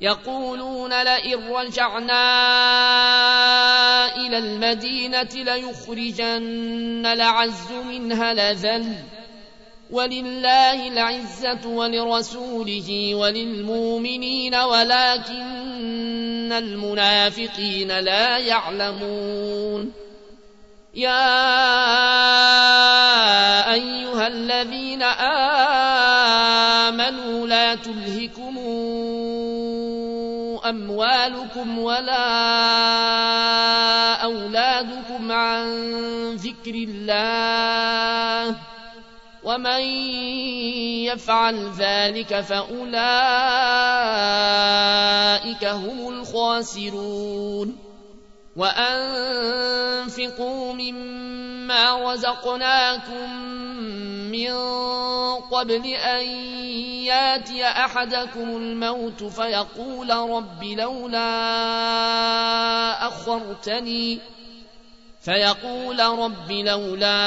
يقولون لئن رجعنا إلى المدينة ليخرجن لعز منها لذل ولله العزة ولرسوله وللمؤمنين ولكن المنافقين لا يعلمون. يا أيها الذين آمنوا لا تلهكم أموالكم ولا أولادكم عن ذكر الله ومن يفعل ذلك فأولئك هم الخاسرون وأنفقوا مما رزقناكم من قبل أن ياتي أحدكم الموت فيقول رب لولا أخرتني فيقول رب لولا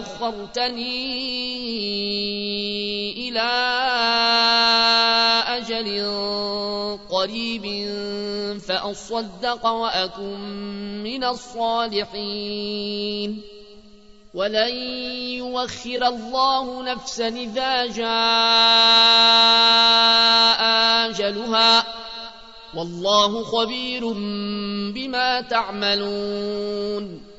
أخرتني إلى قريب فأصدق وأكن من الصالحين. ولن يوخر الله نفسا إذا جاء أجلها. والله خبير بما تعملون.